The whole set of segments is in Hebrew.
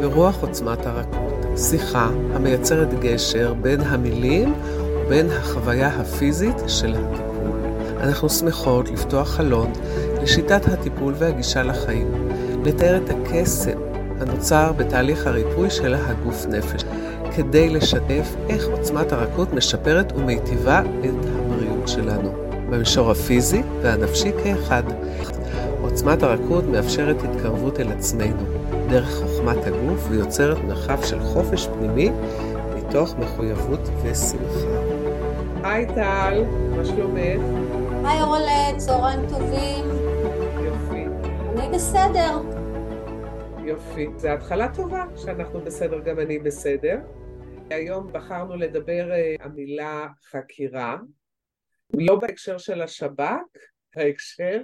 ברוח עוצמת הרכות, שיחה המייצרת גשר בין המילים ובין החוויה הפיזית של הטיפול. אנחנו שמחות לפתוח חלון לשיטת הטיפול והגישה לחיים, לתאר את הקסם הנוצר בתהליך הריפוי של הגוף נפש, כדי לשתף איך עוצמת הרכות משפרת ומיטיבה את הבריאות שלנו, במישור הפיזי והנפשי כאחד. עוצמת הרכות מאפשרת התקרבות אל עצמנו, דרך חוכמת הגוף ויוצרת מרחב של חופש פנימי מתוך מחויבות ושמחה. היי טל, מה שלומך? היי אורלט, צהריים טובים. יופי. אני בסדר. יופי. זו התחלה טובה שאנחנו בסדר, גם אני בסדר. היום בחרנו לדבר אה, המילה חקירה, לא בהקשר של השב"כ, בהקשר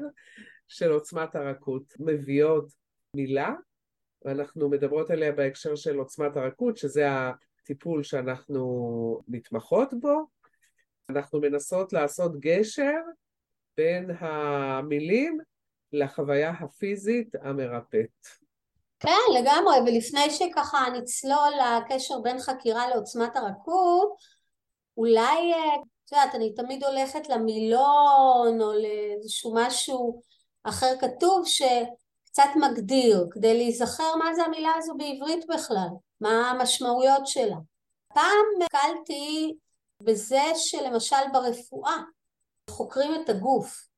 של עוצמת הרכות. מביאות מילה, ואנחנו מדברות עליה בהקשר של עוצמת הרכות, שזה הטיפול שאנחנו מתמחות בו. אנחנו מנסות לעשות גשר בין המילים לחוויה הפיזית המרפאת. כן, לגמרי, ולפני שככה נצלול לקשר בין חקירה לעוצמת הרכות, אולי, אה, את יודעת, אני תמיד הולכת למילון או לאיזשהו משהו אחר כתוב שקצת מגדיר, כדי להיזכר מה זה המילה הזו בעברית בכלל, מה המשמעויות שלה. פעם נקלתי בזה שלמשל ברפואה חוקרים את הגוף.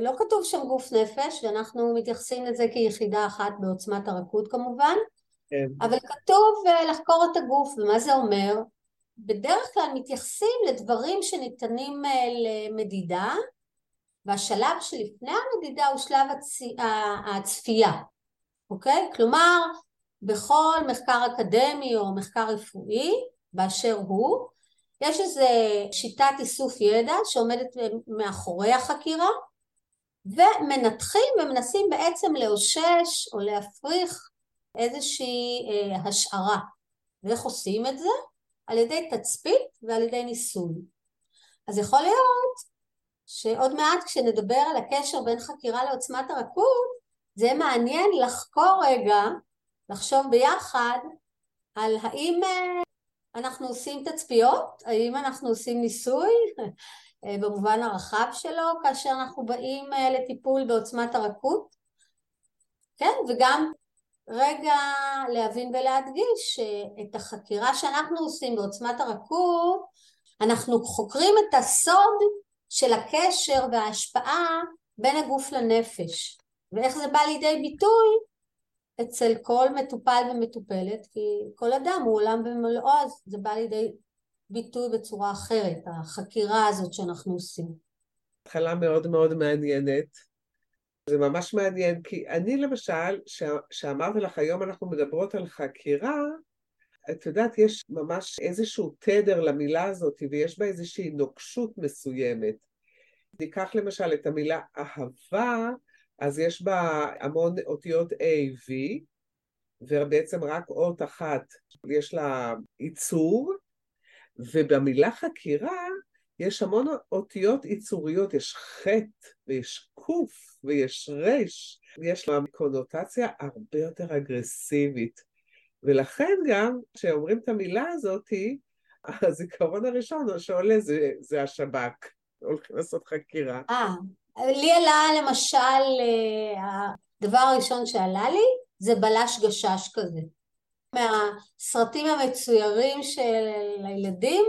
לא כתוב שם גוף נפש, ואנחנו מתייחסים לזה כיחידה אחת בעוצמת הרכות כמובן, כן. אבל כתוב אה, לחקור את הגוף, ומה זה אומר? בדרך כלל מתייחסים לדברים שניתנים אה, למדידה, והשלב שלפני המדידה הוא שלב הצ... הצפייה, אוקיי? כלומר, בכל מחקר אקדמי או מחקר רפואי באשר הוא, יש איזו שיטת איסוף ידע שעומדת מאחורי החקירה, ומנתחים ומנסים בעצם לאושש או להפריך איזושהי אה, השערה. ואיך עושים את זה? על ידי תצפית ועל ידי ניסוי. אז יכול להיות שעוד מעט כשנדבר על הקשר בין חקירה לעוצמת הרכות, זה מעניין לחקור רגע, לחשוב ביחד על האם אה, אנחנו עושים תצפיות, האם אנחנו עושים ניסוי, אה, במובן הרחב שלו כאשר אנחנו באים אה, לטיפול בעוצמת הרכות. כן וגם רגע להבין ולהדגיש שאת החקירה שאנחנו עושים בעוצמת הרכות אנחנו חוקרים את הסוד של הקשר וההשפעה בין הגוף לנפש ואיך זה בא לידי ביטוי אצל כל מטופל ומטופלת כי כל אדם הוא עולם במלואו אז זה בא לידי ביטוי בצורה אחרת, החקירה הזאת שאנחנו עושים. התחלה מאוד מאוד מעניינת. זה ממש מעניין, כי אני למשל, שאמרתי לך היום אנחנו מדברות על חקירה, את יודעת, יש ממש איזשהו תדר למילה הזאת, ויש בה איזושהי נוקשות מסוימת. ניקח למשל את המילה אהבה, אז יש בה המון אותיות A, V, ובעצם רק אות אחת יש לה ייצור, ובמילה חקירה יש המון אותיות ייצוריות, יש חטא ויש קוף ויש רש, יש לה קונוטציה הרבה יותר אגרסיבית. ולכן גם כשאומרים את המילה הזאת, הזיכרון הראשון שעולה זה, זה השב"כ, הולכים לעשות חקירה. אה, לי עלה למשל, אה, הדבר הראשון שעלה לי זה בלש גשש כזה. מהסרטים המצוירים של הילדים,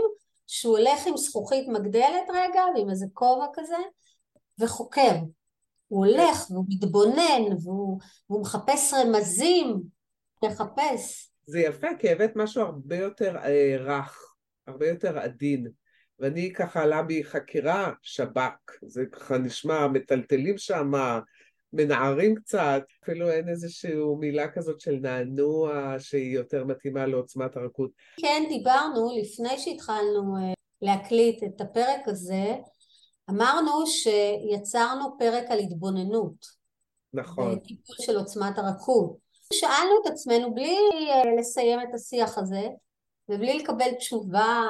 שהוא הולך עם זכוכית מגדלת רגע, ועם איזה כובע כזה, וחוקר. הוא הולך והוא מתבונן והוא, והוא מחפש רמזים, מחפש. זה יפה, כי הבאת משהו הרבה יותר אה, רך, הרבה יותר עדין. ואני ככה עלה בי חקירה שב"כ, זה ככה נשמע, מטלטלים שם, מנערים קצת, אפילו אין איזושהי מילה כזאת של נענוע שהיא יותר מתאימה לעוצמת הרכות. כן, דיברנו לפני שהתחלנו אה, להקליט את הפרק הזה, אמרנו שיצרנו פרק על התבוננות. נכון. בטיפול של עוצמת הרכות. שאלנו את עצמנו בלי אה, לסיים את השיח הזה, ובלי לקבל תשובה,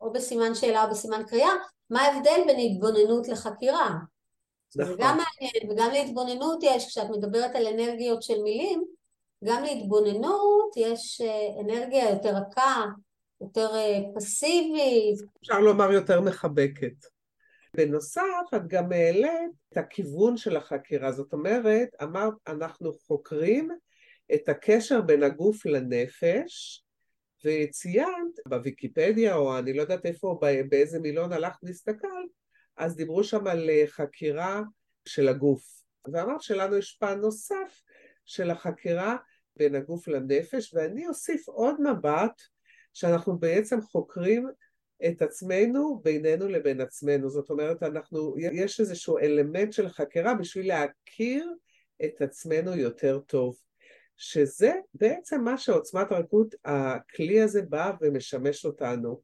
או בסימן שאלה או בסימן קריאה, מה ההבדל בין התבוננות לחקירה? נכון. זה גם מעניין, וגם להתבוננות יש, כשאת מדברת על אנרגיות של מילים, גם להתבוננות יש אה, אנרגיה יותר רכה, יותר אה, פסיבית. אפשר לומר יותר מחבקת. בנוסף, את גם העלית את הכיוון של החקירה. זאת אומרת, אמרת, אנחנו חוקרים את הקשר בין הגוף לנפש, וציינת בוויקיפדיה, או אני לא יודעת איפה, באיזה מילון הלכת להסתכל, אז דיברו שם על אה, חקירה של הגוף. ואמרת שלנו יש פן נוסף של החקירה בין הגוף לנפש, ואני אוסיף עוד מבט שאנחנו בעצם חוקרים את עצמנו בינינו לבין עצמנו. זאת אומרת, אנחנו, יש איזשהו אלמנט של חקירה בשביל להכיר את עצמנו יותר טוב. שזה בעצם מה שעוצמת רכות, הכלי הזה בא ומשמש אותנו.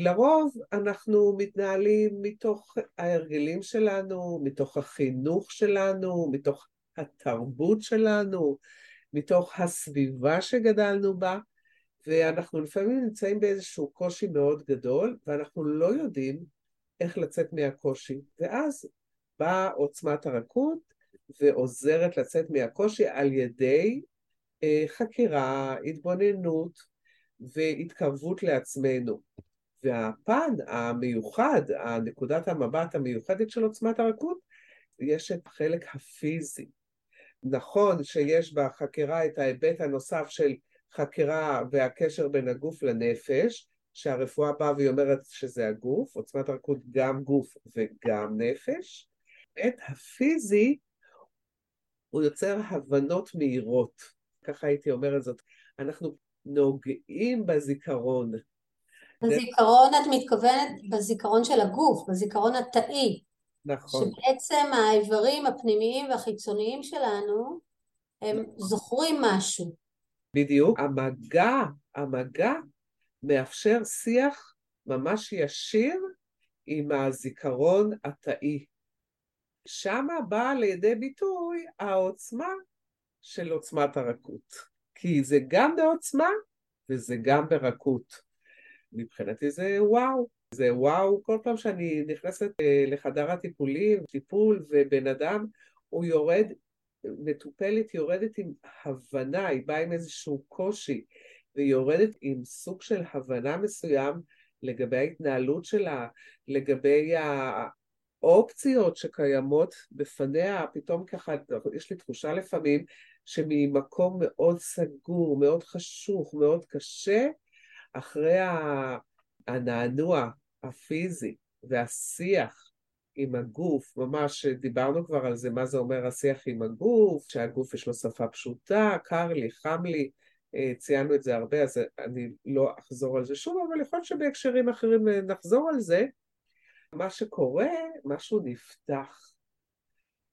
לרוב אנחנו מתנהלים מתוך ההרגלים שלנו, מתוך החינוך שלנו, מתוך התרבות שלנו, מתוך הסביבה שגדלנו בה, ואנחנו לפעמים נמצאים באיזשהו קושי מאוד גדול, ואנחנו לא יודעים איך לצאת מהקושי. ואז באה עוצמת הרכות ועוזרת לצאת מהקושי על ידי חקירה, התבוננות והתקרבות לעצמנו. והפן המיוחד, נקודת המבט המיוחדת של עוצמת הרכות, יש את החלק הפיזי. נכון שיש בחקירה את ההיבט הנוסף של חקירה והקשר בין הגוף לנפש, שהרפואה באה והיא אומרת שזה הגוף, עוצמת הרכות גם גוף וגם נפש. את הפיזי הוא יוצר הבנות מהירות, ככה הייתי אומרת זאת. אנחנו נוגעים בזיכרון. בזיכרון את מתכוונת בזיכרון של הגוף, בזיכרון התאי. נכון. שבעצם האיברים הפנימיים והחיצוניים שלנו הם נכון. זוכרים משהו. בדיוק. המגע, המגע מאפשר שיח ממש ישיר עם הזיכרון התאי. שמה באה לידי ביטוי העוצמה של עוצמת הרכות. כי זה גם בעוצמה וזה גם ברכות. מבחינתי זה וואו. זה וואו, כל פעם שאני נכנסת אה, לחדר הטיפולים, טיפול, ובן אדם, הוא יורד, מטופלת יורדת עם הבנה, היא באה עם איזשהו קושי, והיא יורדת עם סוג של הבנה מסוים לגבי ההתנהלות שלה, לגבי האופציות שקיימות בפניה, פתאום ככה, יש לי תחושה לפעמים שממקום מאוד סגור, מאוד חשוך, מאוד קשה, אחרי הנענוע הפיזי והשיח עם הגוף, ממש דיברנו כבר על זה, מה זה אומר השיח עם הגוף, שהגוף יש לו שפה פשוטה, קר לי, חם לי, אה, ציינו את זה הרבה, אז אני לא אחזור על זה שוב, אבל יכול להיות שבהקשרים אחרים אה, נחזור על זה. מה שקורה, משהו נפתח.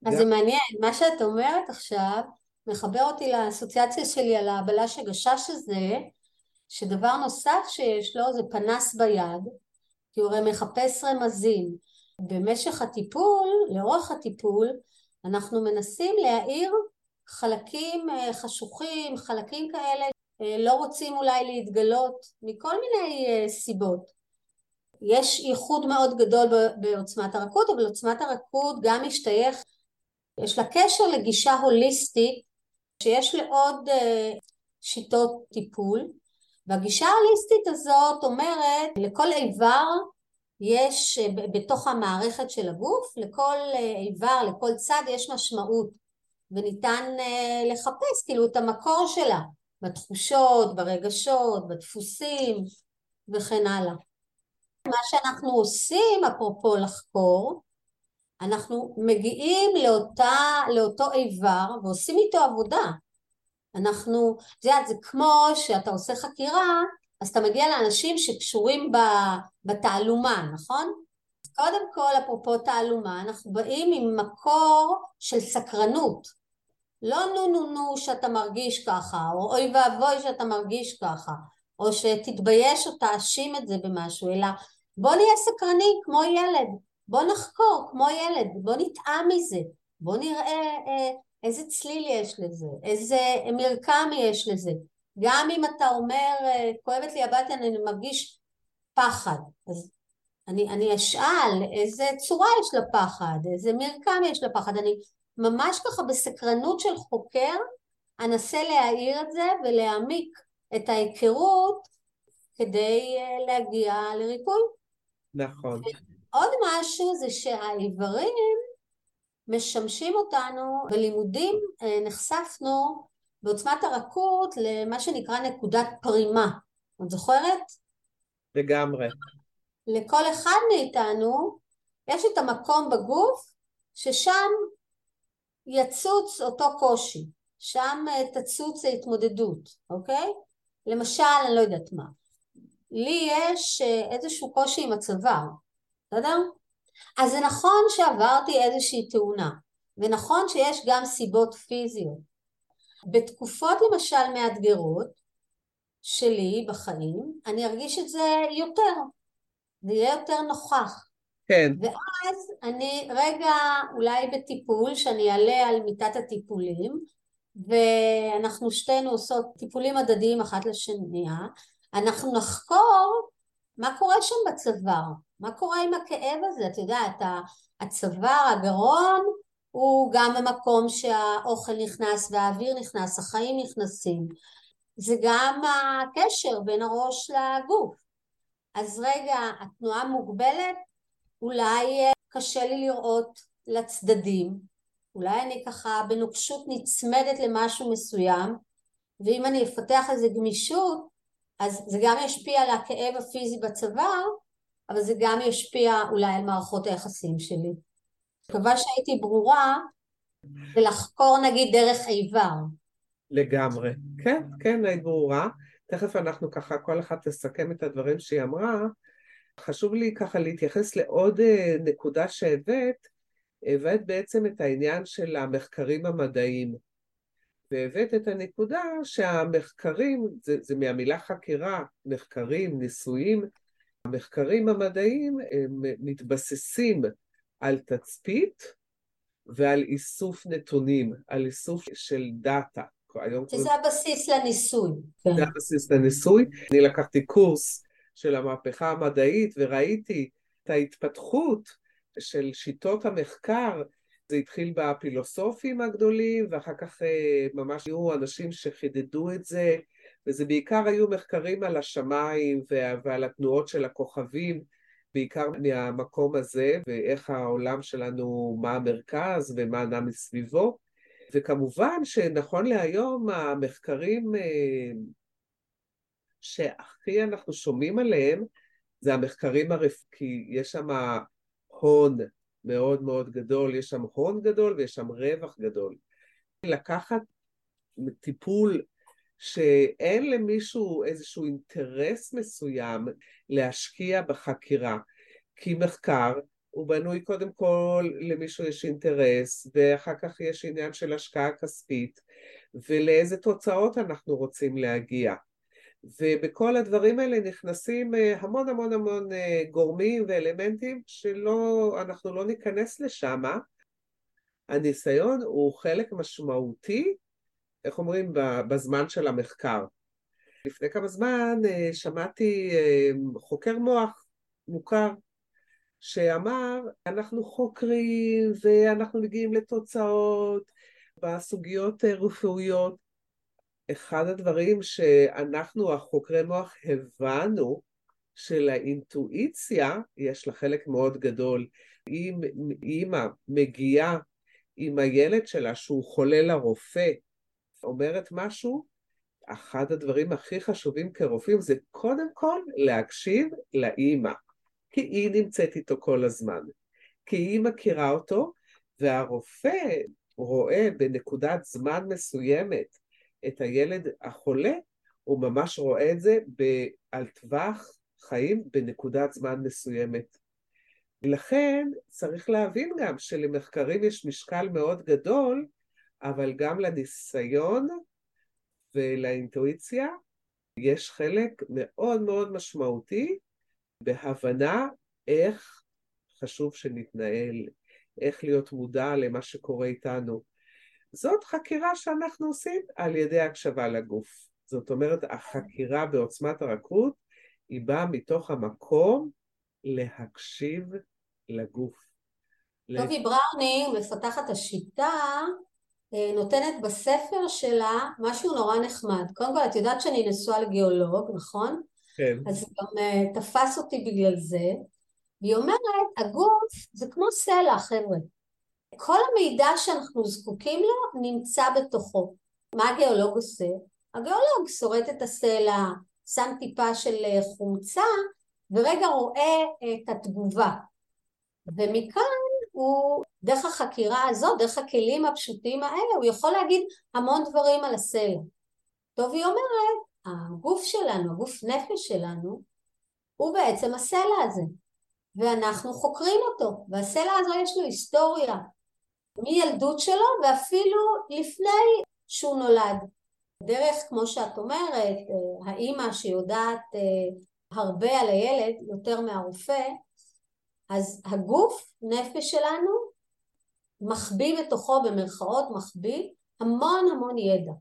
אז גם... זה מעניין, מה שאת אומרת עכשיו מחבר אותי לאסוציאציה שלי על הבלש הגשש הזה, שדבר נוסף שיש לו זה פנס ביד, כי הוא הרי מחפש רמזים. במשך הטיפול, לאורך הטיפול, אנחנו מנסים להאיר חלקים אה, חשוכים, חלקים כאלה, אה, לא רוצים אולי להתגלות מכל מיני אה, סיבות. יש ייחוד מאוד גדול בעוצמת הרכות, אבל עוצמת הרכות גם משתייך, יש לה קשר לגישה הוליסטית שיש לעוד שיטות טיפול, והגישה ההוליסטית הזאת אומרת לכל איבר יש בתוך המערכת של הגוף, לכל איבר, לכל צד יש משמעות וניתן אה, לחפש כאילו את המקור שלה בתחושות, ברגשות, בדפוסים וכן הלאה. מה שאנחנו עושים, אפרופו לחקור, אנחנו מגיעים לאותה, לאותו איבר ועושים איתו עבודה. אנחנו, את יודעת, זה כמו שאתה עושה חקירה, אז אתה מגיע לאנשים שקשורים בתעלומה, נכון? קודם כל, אפרופו תעלומה, אנחנו באים עם מקור של סקרנות. לא נו נו נו שאתה מרגיש ככה, או אוי ואבוי שאתה מרגיש ככה, או שתתבייש או תאשים את זה במשהו, אלא בוא נהיה סקרנים כמו ילד, בוא נחקור כמו ילד, בוא נטעם מזה, בוא נראה אה, איזה צליל יש לזה, איזה מרקם יש לזה. גם אם אתה אומר, אה, כואבת לי הבטן, אני מרגיש פחד, אז אני, אני אשאל איזה צורה יש לפחד, איזה מרקם יש לפחד, אני ממש ככה בסקרנות של חוקר אנסה להעיר את זה ולהעמיק את ההיכרות כדי אה, להגיע לריפוי. נכון. עוד משהו זה שהאיברים משמשים אותנו, בלימודים אה, נחשפנו בעוצמת הרכות למה שנקרא נקודת פרימה. את זוכרת? לגמרי. לכל אחד מאיתנו יש את המקום בגוף ששם יצוץ אותו קושי, שם אה, תצוץ ההתמודדות, אוקיי? למשל, אני לא יודעת מה, לי יש אה, איזשהו קושי עם הצוואר, בסדר? אז זה נכון שעברתי איזושהי תאונה, ונכון שיש גם סיבות פיזיות. בתקופות למשל מאתגרות שלי בחיים, אני ארגיש את זה יותר, זה יהיה יותר נוכח. כן. ואז אני רגע אולי בטיפול, שאני אעלה על מיטת הטיפולים, ואנחנו שתינו עושות טיפולים הדדיים אחת לשנייה, אנחנו נחקור מה קורה שם בצוואר, מה קורה עם הכאב הזה, את יודעת, הצוואר, הגרון, הוא גם במקום שהאוכל נכנס והאוויר נכנס, החיים נכנסים. זה גם הקשר בין הראש לגוף. אז רגע, התנועה מוגבלת, אולי קשה לי לראות לצדדים, אולי אני ככה בנוקשות נצמדת למשהו מסוים, ואם אני אפתח איזה גמישות, אז זה גם ישפיע על הכאב הפיזי בצוואר, אבל זה גם ישפיע אולי על מערכות היחסים שלי. מקווה שהייתי ברורה, ולחקור נגיד דרך איבר. לגמרי. כן, כן, היית ברורה. תכף אנחנו ככה, כל אחת תסכם את הדברים שהיא אמרה. חשוב לי ככה להתייחס לעוד אה, נקודה שהבאת, הבאת בעצם את העניין של המחקרים המדעיים. והבאת את הנקודה שהמחקרים, זה, זה מהמילה חקירה, מחקרים, ניסויים, המחקרים המדעיים הם מתבססים על תצפית ועל איסוף נתונים, על איסוף של דאטה. שזה הבסיס לניסוי. זה. הבסיס לניסוי. אני לקחתי קורס של המהפכה המדעית וראיתי את ההתפתחות של שיטות המחקר זה התחיל בפילוסופים הגדולים, ואחר כך אה, ממש היו אנשים שחידדו את זה, וזה בעיקר היו מחקרים על השמיים ועל התנועות של הכוכבים, בעיקר מהמקום הזה, ואיך העולם שלנו, מה המרכז ומה נע מסביבו. וכמובן שנכון להיום המחקרים אה, שהכי אנחנו שומעים עליהם זה המחקרים הרפואיים, כי יש שם הון מאוד מאוד גדול, יש שם הון גדול ויש שם רווח גדול. לקחת טיפול שאין למישהו איזשהו אינטרס מסוים להשקיע בחקירה, כי מחקר הוא בנוי קודם כל למישהו יש אינטרס, ואחר כך יש עניין של השקעה כספית, ולאיזה תוצאות אנחנו רוצים להגיע. ובכל הדברים האלה נכנסים אה, המון המון המון אה, גורמים ואלמנטים שלא, אנחנו לא ניכנס לשם. הניסיון הוא חלק משמעותי, איך אומרים, בזמן של המחקר. לפני כמה זמן אה, שמעתי חוקר מוח מוכר שאמר, אנחנו חוקרים ואנחנו מגיעים לתוצאות בסוגיות רפואיות, אחד הדברים שאנחנו החוקרי מוח הבנו שלאינטואיציה יש לה חלק מאוד גדול. אם אימא מגיעה עם הילד שלה שהוא חולה לרופא, אומרת משהו, אחד הדברים הכי חשובים כרופאים זה קודם כל להקשיב לאימא, כי היא נמצאת איתו כל הזמן, כי היא מכירה אותו, והרופא רואה בנקודת זמן מסוימת את הילד החולה, הוא ממש רואה את זה על טווח חיים בנקודת זמן מסוימת. לכן צריך להבין גם שלמחקרים יש משקל מאוד גדול, אבל גם לניסיון ולאינטואיציה יש חלק מאוד מאוד משמעותי בהבנה איך חשוב שנתנהל, איך להיות מודע למה שקורה איתנו. זאת חקירה שאנחנו עושים על ידי הקשבה לגוף. זאת אומרת, החקירה בעוצמת הרכות היא באה מתוך המקום להקשיב לגוף. טובי בראוני מפתחת השיטה אה, נותנת בספר שלה משהו נורא נחמד. קודם כל, את יודעת שאני נשואה לגיאולוג, נכון? כן. אז זה גם uh, תפס אותי בגלל זה. והיא אומרת, הגוף זה כמו סלע, חבר'ה. כל המידע שאנחנו זקוקים לו נמצא בתוכו. מה הגיאולוג עושה? הגיאולוג שורט את הסלע, שם טיפה של אה, חומצה, ורגע רואה את התגובה. ומכאן הוא, דרך החקירה הזאת, דרך הכלים הפשוטים האלה, הוא יכול להגיד המון דברים על הסלע. טוב, היא אומרת, הגוף שלנו, הגוף נפש שלנו, הוא בעצם הסלע הזה, ואנחנו חוקרים אותו, והסלע הזה יש לו היסטוריה מילדות שלו ואפילו לפני שהוא נולד. דרך, כמו שאת אומרת, אה, האימא שיודעת אה, הרבה על הילד, יותר מהרופא, אז הגוף, נפש שלנו, מחביא בתוכו, במרכאות מחביא, המון המון ידע.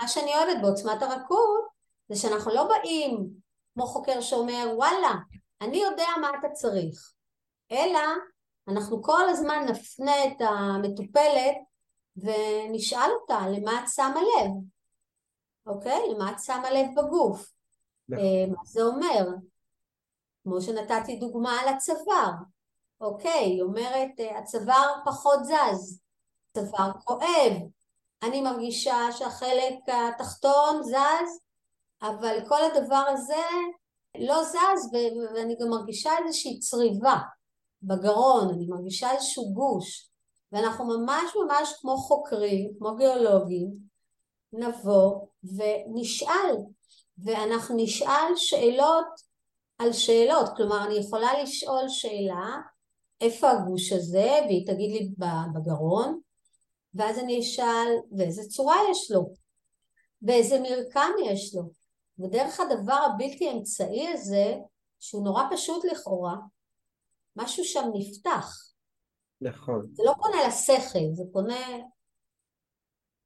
מה שאני אוהבת בעוצמת הרכות, זה שאנחנו לא באים כמו חוקר שאומר, וואלה, אני יודע מה אתה צריך, אלא אנחנו כל הזמן נפנה את המטופלת ונשאל אותה למה את שמה לב, אוקיי? למה את שמה לב בגוף. נכון. אה, מה זה אומר? כמו שנתתי דוגמה על הצוואר, אוקיי, היא אומרת אה, הצוואר פחות זז, הצוואר כואב, אני מרגישה שהחלק התחתון זז, אבל כל הדבר הזה לא זז ואני גם מרגישה איזושהי צריבה בגרון, אני מרגישה איזשהו גוש, ואנחנו ממש ממש כמו חוקרים, כמו גיאולוגים, נבוא ונשאל, ואנחנו נשאל שאלות על שאלות, כלומר אני יכולה לשאול שאלה איפה הגוש הזה? והיא תגיד לי בגרון. ואז אני אשאל ואיזה צורה יש לו? ואיזה מרקם יש לו? ודרך הדבר הבלתי אמצעי הזה שהוא נורא פשוט לכאורה משהו שם נפתח. נכון. זה לא פונה לשכל זה פונה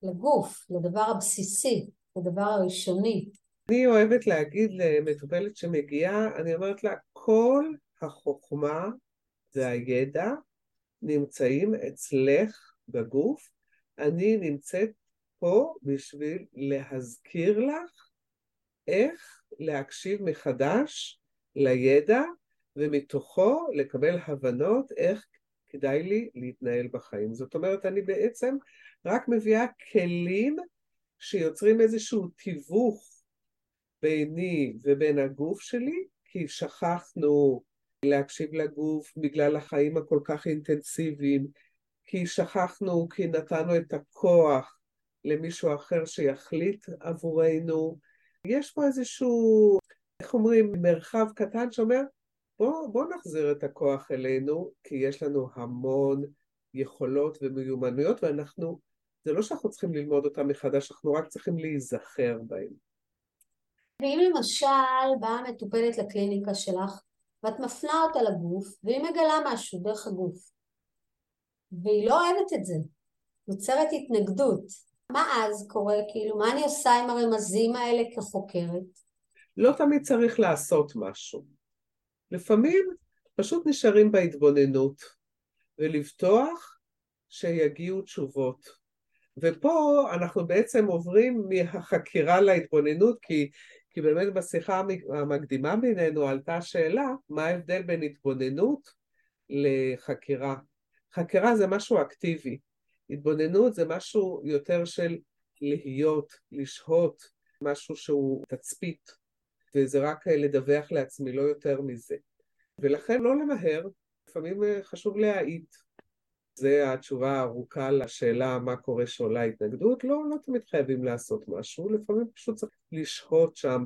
לגוף לדבר הבסיסי לדבר הראשוני. אני אוהבת להגיד למטופלת שמגיעה, אני אומרת לה, כל החוכמה והידע נמצאים אצלך בגוף, אני נמצאת פה בשביל להזכיר לך איך להקשיב מחדש לידע ומתוכו לקבל הבנות איך כדאי לי להתנהל בחיים. זאת אומרת, אני בעצם רק מביאה כלים שיוצרים איזשהו תיווך ביני ובין הגוף שלי, כי שכחנו להקשיב לגוף בגלל החיים הכל כך אינטנסיביים, כי שכחנו, כי נתנו את הכוח למישהו אחר שיחליט עבורנו. יש פה איזשהו, איך אומרים, מרחב קטן שאומר, בוא, בוא נחזיר את הכוח אלינו, כי יש לנו המון יכולות ומיומנויות, ואנחנו, זה לא שאנחנו צריכים ללמוד אותם מחדש, אנחנו רק צריכים להיזכר בהם. ואם למשל באה מטופלת לקליניקה שלך ואת מפנה אותה לגוף והיא מגלה משהו דרך הגוף והיא לא אוהבת את זה, נוצרת התנגדות, מה אז קורה? כאילו, מה אני עושה עם הרמזים האלה כחוקרת? לא תמיד צריך לעשות משהו. לפעמים פשוט נשארים בהתבוננות ולבטוח שיגיעו תשובות. ופה אנחנו בעצם עוברים מהחקירה להתבוננות כי כי באמת בשיחה המקדימה בינינו עלתה השאלה מה ההבדל בין התבוננות לחקירה. חקירה זה משהו אקטיבי, התבוננות זה משהו יותר של להיות, לשהות, משהו שהוא תצפית, וזה רק לדווח לעצמי, לא יותר מזה. ולכן לא למהר, לפעמים חשוב להאיט. זה התשובה הארוכה לשאלה מה קורה שעולה התנגדות, לא, לא תמיד חייבים לעשות משהו, לפעמים פשוט צריך לשהות שם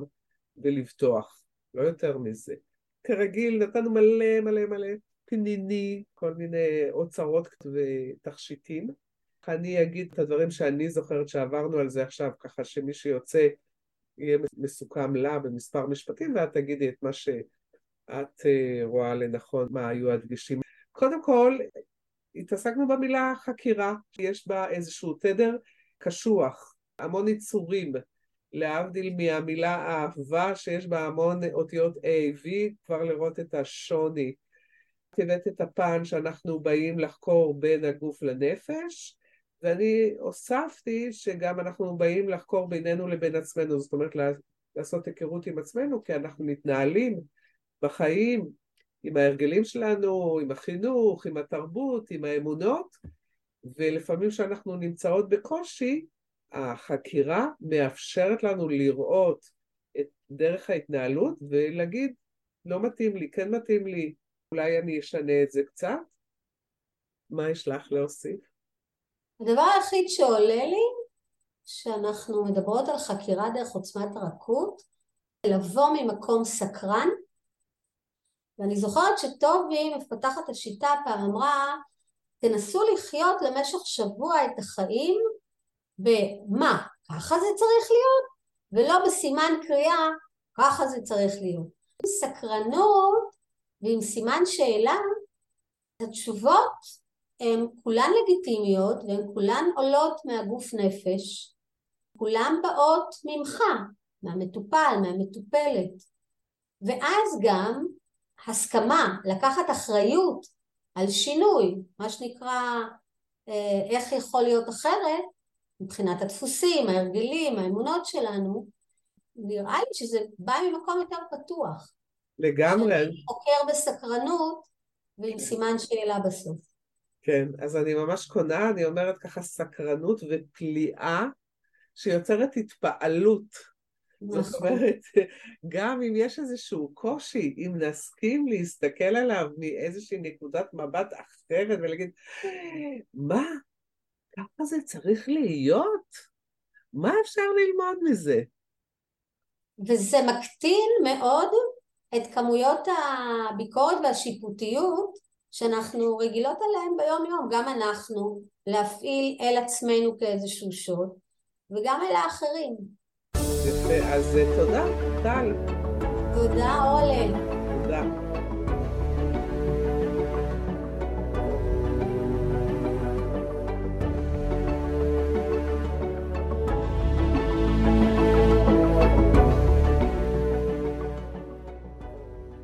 ולבטוח, לא יותר מזה. כרגיל נתנו מלא מלא מלא פניני, כל מיני אוצרות ותכשיטים. אני אגיד את הדברים שאני זוכרת שעברנו על זה עכשיו, ככה שמי שיוצא יהיה מסוכם לה במספר משפטים, ואת תגידי את מה שאת אה, רואה לנכון, מה היו הדגשים. קודם כל, התעסקנו במילה חקירה, יש בה איזשהו תדר קשוח, המון יצורים, להבדיל מהמילה אהבה שיש בה המון אותיות A, V, כבר לראות את השוני. הבאת את הפן שאנחנו באים לחקור בין הגוף לנפש, ואני הוספתי שגם אנחנו באים לחקור בינינו לבין עצמנו, זאת אומרת לעשות היכרות עם עצמנו, כי אנחנו מתנהלים בחיים עם ההרגלים שלנו, עם החינוך, עם התרבות, עם האמונות, ולפעמים כשאנחנו נמצאות בקושי, החקירה מאפשרת לנו לראות את דרך ההתנהלות ולהגיד, לא מתאים לי, כן מתאים לי, אולי אני אשנה את זה קצת. מה יש לך להוסיף? הדבר היחיד שעולה לי, שאנחנו מדברות על חקירה דרך עוצמת הרכות, לבוא ממקום סקרן, ואני זוכרת שטובי, מפתחת השיטה, פעם אמרה, תנסו לחיות למשך שבוע את החיים במה, ככה זה צריך להיות, ולא בסימן קריאה, ככה זה צריך להיות. עם סקרנות ועם סימן שאלה, התשובות הן כולן לגיטימיות והן כולן עולות מהגוף נפש, כולן באות ממך, מהמטופל, מהמטופלת. ואז גם הסכמה, לקחת אחריות על שינוי, מה שנקרא אה, איך יכול להיות אחרת, מבחינת הדפוסים, ההרגלים, האמונות שלנו, נראה לי שזה בא ממקום יותר פתוח. לגמרי. חוקר בסקרנות ועם סימן שאלה בסוף. כן, אז אני ממש קונה, אני אומרת ככה סקרנות ופליאה שיוצרת התפעלות. זאת. אומרת, גם אם יש איזשהו קושי, אם נסכים להסתכל עליו מאיזושהי נקודת מבט אחרת ולהגיד, מה? ככה זה צריך להיות? מה אפשר ללמוד מזה? וזה מקטין מאוד את כמויות הביקורת והשיפוטיות שאנחנו רגילות עליהן ביום יום, גם אנחנו, להפעיל אל עצמנו כאיזשהו שוט, וגם אל האחרים. יפה, אז אה, תודה, טל. תודה, אולן. תודה.